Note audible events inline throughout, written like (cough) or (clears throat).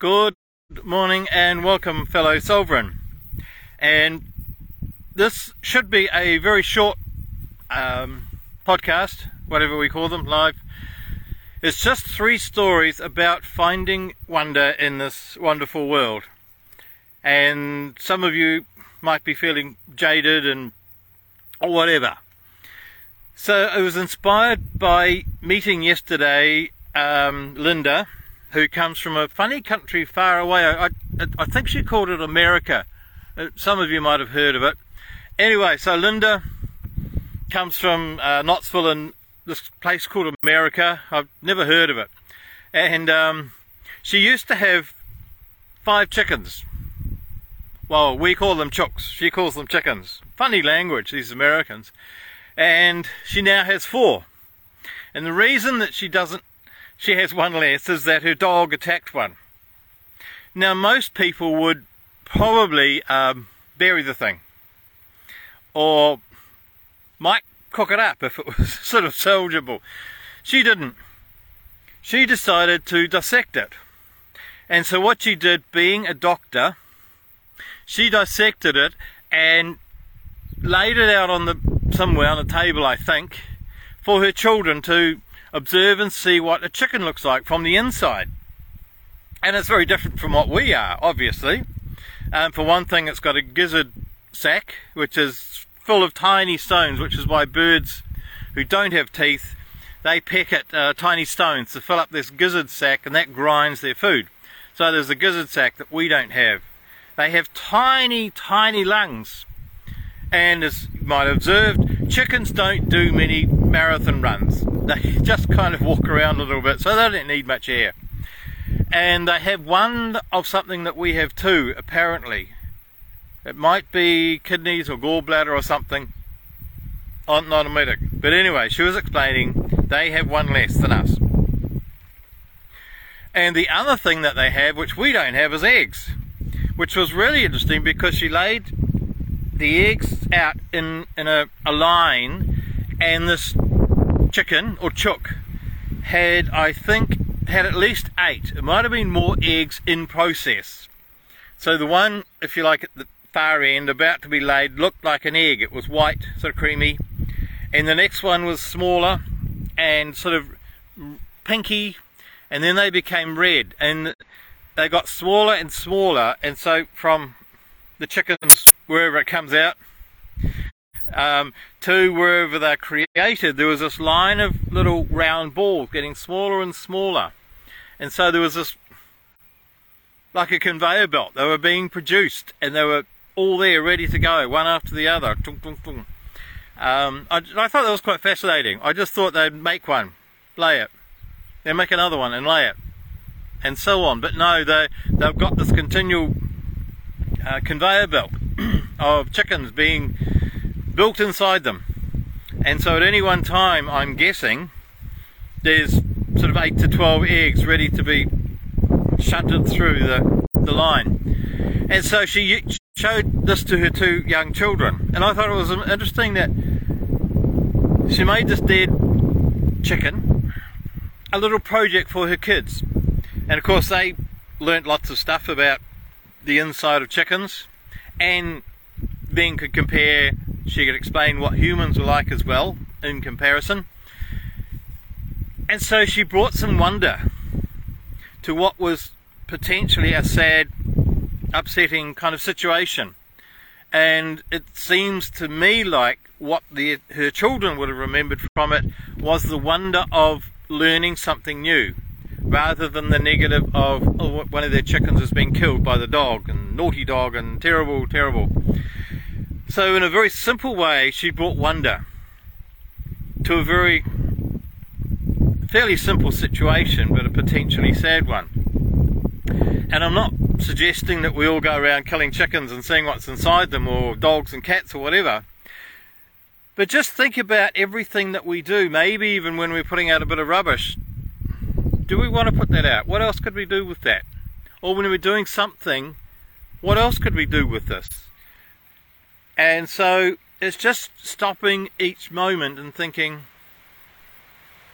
Good morning and welcome, fellow Sovereign. And this should be a very short um, podcast, whatever we call them, live. It's just three stories about finding wonder in this wonderful world. And some of you might be feeling jaded and or whatever. So I was inspired by meeting yesterday um, Linda who comes from a funny country far away. I, I, I think she called it America. Uh, some of you might have heard of it. Anyway, so Linda comes from uh, Knoxville in this place called America. I've never heard of it. And um, she used to have five chickens. Well, we call them chooks. She calls them chickens. Funny language, these Americans. And she now has four. And the reason that she doesn't she has one less, is that her dog attacked one. Now, most people would probably um, bury the thing, or might cook it up if it was (laughs) sort of salvageable. She didn't. She decided to dissect it. And so, what she did, being a doctor, she dissected it and laid it out on the somewhere on a table, I think, for her children to observe and see what a chicken looks like from the inside. And it's very different from what we are, obviously. Um, for one thing, it's got a gizzard sac, which is full of tiny stones, which is why birds who don't have teeth, they peck at uh, tiny stones to fill up this gizzard sac, and that grinds their food. So there's a gizzard sac that we don't have. They have tiny, tiny lungs. And as you might have observed, chickens don't do many marathon runs. (laughs) They just kind of walk around a little bit, so they don't need much air. And they have one of something that we have too, apparently. It might be kidneys or gallbladder or something. I'm not a medic. But anyway, she was explaining they have one less than us. And the other thing that they have, which we don't have, is eggs. Which was really interesting because she laid the eggs out in, in a, a line and this chicken or chook had, I think, had at least eight. It might have been more eggs in process. So the one, if you like, at the far end, about to be laid, looked like an egg. It was white, sort of creamy. And the next one was smaller and sort of pinky. And then they became red. And they got smaller and smaller. And so from the chickens, wherever it comes out, um, to wherever they're created, there was this line of little round balls getting smaller and smaller. And so there was this, like a conveyor belt. They were being produced and they were all there ready to go, one after the other. Um, I, I thought that was quite fascinating. I just thought they'd make one, lay it, then make another one and lay it, and so on. But no, they, they've got this continual uh, conveyor belt (clears throat) of chickens being built inside them. And so at any one time, I'm guessing, there's sort of 8 to 12 eggs ready to be shunted through the, the line. And so she showed this to her two young children. And I thought it was interesting that she made this dead chicken a little project for her kids. And of course, they learnt lots of stuff about the inside of chickens and then could compare she could explain what humans were like as well in comparison. And so she brought some wonder to what was potentially a sad, upsetting kind of situation. And it seems to me like what the, her children would have remembered from it was the wonder of learning something new rather than the negative of oh, one of their chickens has been killed by the dog and naughty dog and terrible, terrible. So, in a very simple way, she brought wonder to a very fairly simple situation, but a potentially sad one. And I'm not suggesting that we all go around killing chickens and seeing what's inside them, or dogs and cats, or whatever. But just think about everything that we do, maybe even when we're putting out a bit of rubbish. Do we want to put that out? What else could we do with that? Or when we're doing something, what else could we do with this? And so it's just stopping each moment and thinking,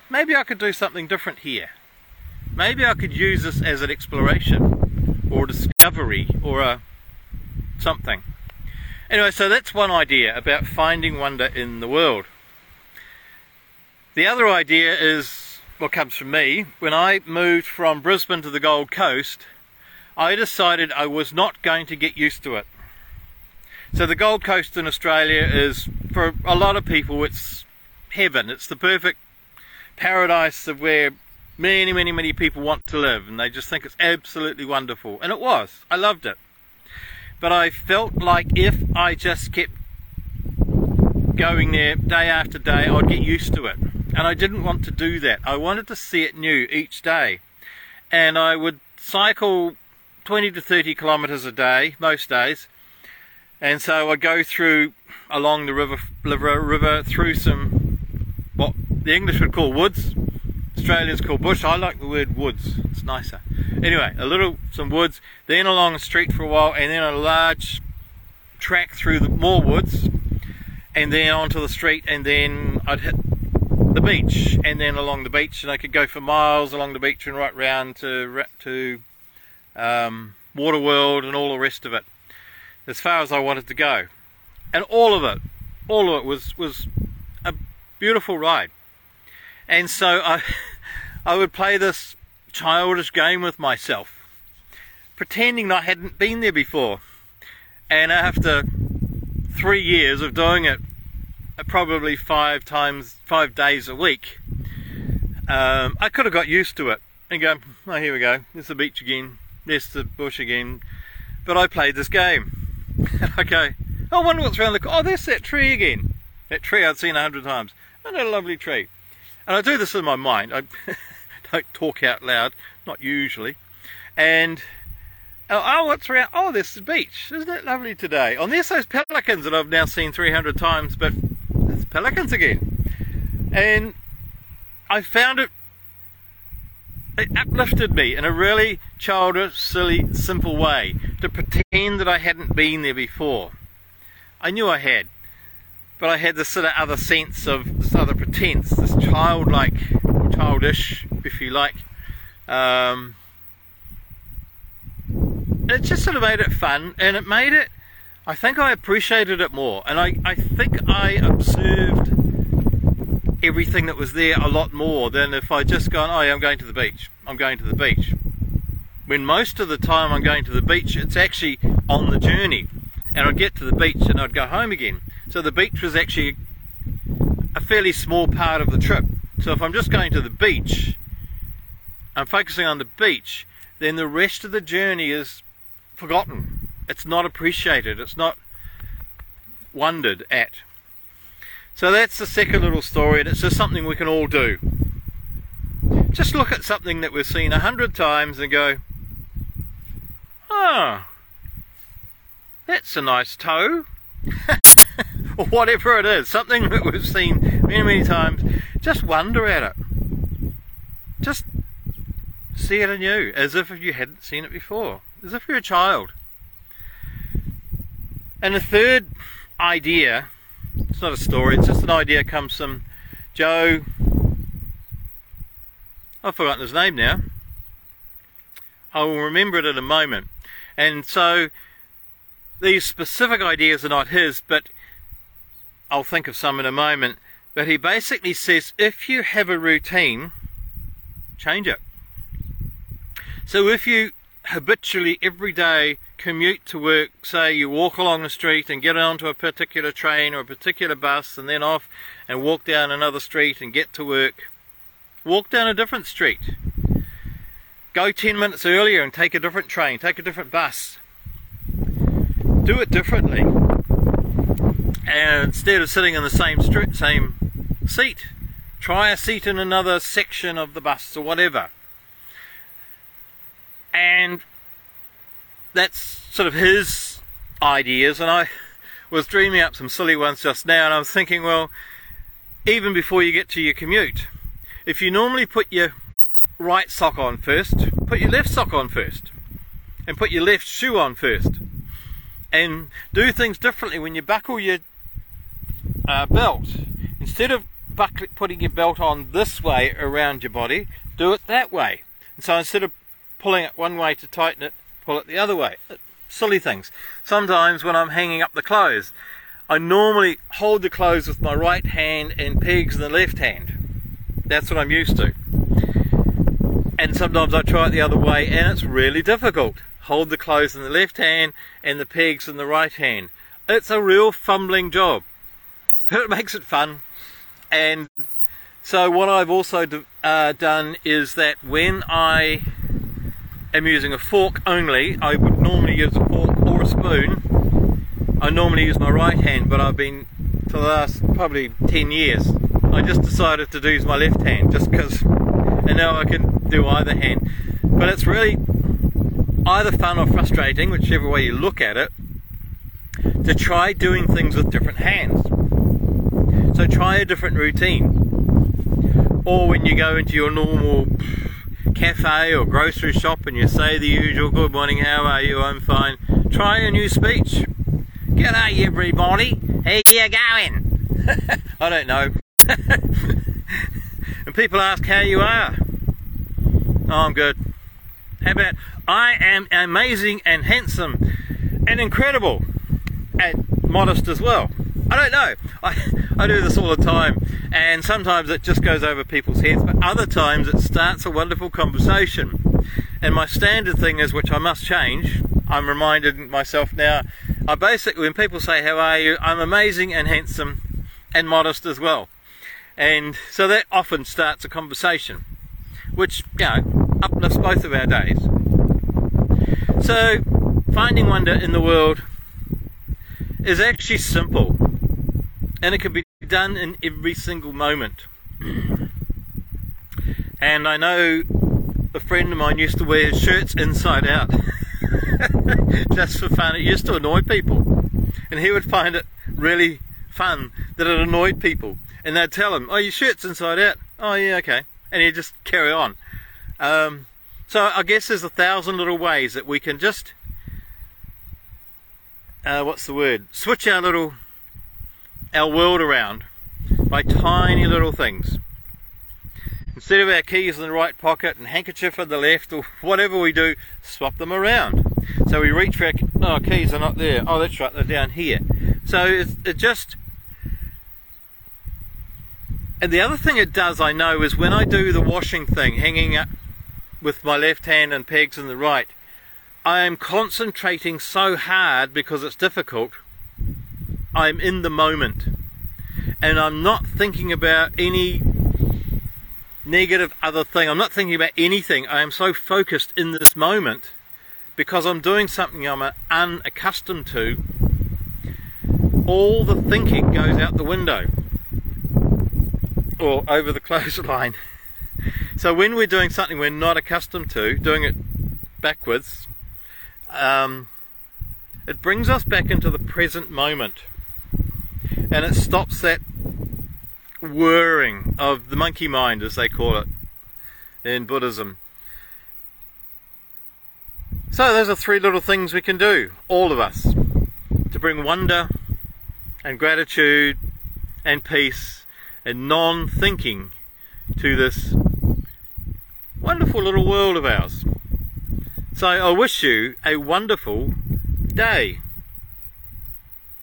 maybe I could do something different here. Maybe I could use this as an exploration. or a discovery or a something. Anyway, so that's one idea about finding wonder in the world. The other idea is what comes from me. When I moved from Brisbane to the Gold Coast, I decided I was not going to get used to it. So the Gold Coast in Australia is, for a lot of people, it's heaven. It's the perfect paradise of where many, many, many people want to live, and they just think it's absolutely wonderful. And it was. I loved it. But I felt like if I just kept going there day after day, I'd get used to it. And I didn't want to do that. I wanted to see it new each day. And I would cycle 20 to 30 kilometres a day, most days. And so I'd go through along the river, river, river through some, what the English would call woods. Australians call bush. I like the word woods. It's nicer. Anyway, a little, some woods, then along the street for a while, and then a large track through the more woods, and then onto the street, and then I'd hit the beach, and then along the beach, and I could go for miles along the beach and right round to to um, Waterworld and all the rest of it, as far as I wanted to go, and all of it, all of it was was a beautiful ride, and so I (laughs) I would play this childish game with myself, pretending I hadn't been there before, and after three years of doing it probably five times, five days a week, um, I could have got used to it and go, oh, here we go, there's the beach again, there's the bush again. But I played this game. And I wonder what's around the corner. Oh, there's that tree again. That tree I'd seen a hundred times. And a lovely tree. And I do this in my mind. I (laughs) don't talk out loud, not usually. And uh, oh, oh, what's around? Oh, there's the beach. Isn't it lovely today? Oh, there's those pelicans that I've now seen 300 times, but there's pelicans again. And I found it, it uplifted me in a really childish, silly, simple way to pretend that I hadn't been there before. I knew I had, but I had this sort of other sense of this other pretense, this childlike, childish, if you like. Um, it just sort of made it fun, and it made it I think I appreciated it more, and I, I think I observed everything that was there a lot more than if I just gone, oh, yeah, I'm going to the beach, I'm going to the beach. When most of the time I'm going to the beach, it's actually on the journey, and I'd get to the beach and I'd go home again. So the beach was actually a fairly small part of the trip. So if I'm just going to the beach, I'm focusing on the beach, then the rest of the journey is forgotten it's not appreciated, it's not wondered at. So that's the second little story, and it's just something we can all do. Just look at something that we've seen a hundred times and go, ah, oh, that's a nice toe. (laughs) or whatever it is, something that we've seen many, many times, just wonder at it. Just see it anew, as if you hadn't seen it before, as if you're a child. And the third idea, it's not a story, it's just an idea, comes from Joe. I've forgotten his name now. I will remember it in a moment. And so these specific ideas are not his, but I'll think of some in a moment. But he basically says if you have a routine, change it. So if you habitually every day commute to work, say you walk along the street and get onto a particular train or a particular bus and then off and walk down another street and get to work, walk down a different street. Go 10 minutes earlier and take a different train, take a different bus. Do it differently. And instead of sitting in the same street, same seat, try a seat in another section of the bus or whatever and that's sort of his ideas and I was dreaming up some silly ones just now and I was thinking well even before you get to your commute if you normally put your right sock on first put your left sock on first and put your left shoe on first and do things differently when you buckle your uh, belt. Instead of putting your belt on this way around your body do it that way. And so instead of pulling it one way to tighten it, pull it the other way. Silly things. Sometimes when I'm hanging up the clothes, I normally hold the clothes with my right hand and pegs in the left hand. That's what I'm used to. And sometimes I try it the other way and it's really difficult. Hold the clothes in the left hand and the pegs in the right hand. It's a real fumbling job. But it (laughs) makes it fun. And so what I've also uh, done is that when I am using a fork only, I would normally use a fork or a spoon. I normally use my right hand, but I've been for the last probably 10 years. I just decided to use my left hand just because, and now I can do either hand. But it's really either fun or frustrating, whichever way you look at it, to try doing things with different hands. So try a different routine. Or when you go into your normal cafe or grocery shop and you say the usual, good morning, how are you, I'm fine. Try a new speech. G'day everybody, how you going? (laughs) I don't know. (laughs) and people ask how you are. Oh, I'm good. How about I am amazing and handsome and incredible and modest as well. I don't know. I, (laughs) I do this all the time, and sometimes it just goes over people's heads, but other times it starts a wonderful conversation. And my standard thing is, which I must change, I'm reminded myself now, I basically, when people say, How are you? I'm amazing and handsome and modest as well. And so that often starts a conversation, which, you know, uplifts both of our days. So, finding wonder in the world is actually simple and it can be done in every single moment. And I know a friend of mine used to wear his shirts inside out (laughs) just for fun. It used to annoy people, and he would find it really fun that it annoyed people. And they'd tell him, "Oh, your shirt's inside out." Oh, yeah, okay, and he'd just carry on. Um, so I guess there's a thousand little ways that we can just, uh, what's the word? Switch our little our world around by tiny little things. Instead of our keys in the right pocket and handkerchief in the left or whatever we do, swap them around. So we reach our oh, keys are not there. Oh, that's right, they're down here. So it's, it just. And the other thing it does, I know, is when I do the washing thing, hanging up with my left hand and pegs in the right, I am concentrating so hard because it's difficult I'm in the moment and I'm not thinking about any negative other thing. I'm not thinking about anything. I am so focused in this moment because I'm doing something I'm unaccustomed to. All the thinking goes out the window or over the (laughs) clothesline. so when we're doing something we're not accustomed to, doing it backwards, um, it brings us back into the present moment and it stops that whirring of the monkey mind, as they call it in Buddhism. So, those are three little things we can do, all of us, to bring wonder and gratitude and peace and non thinking to this wonderful little world of ours. So, I wish you a wonderful day.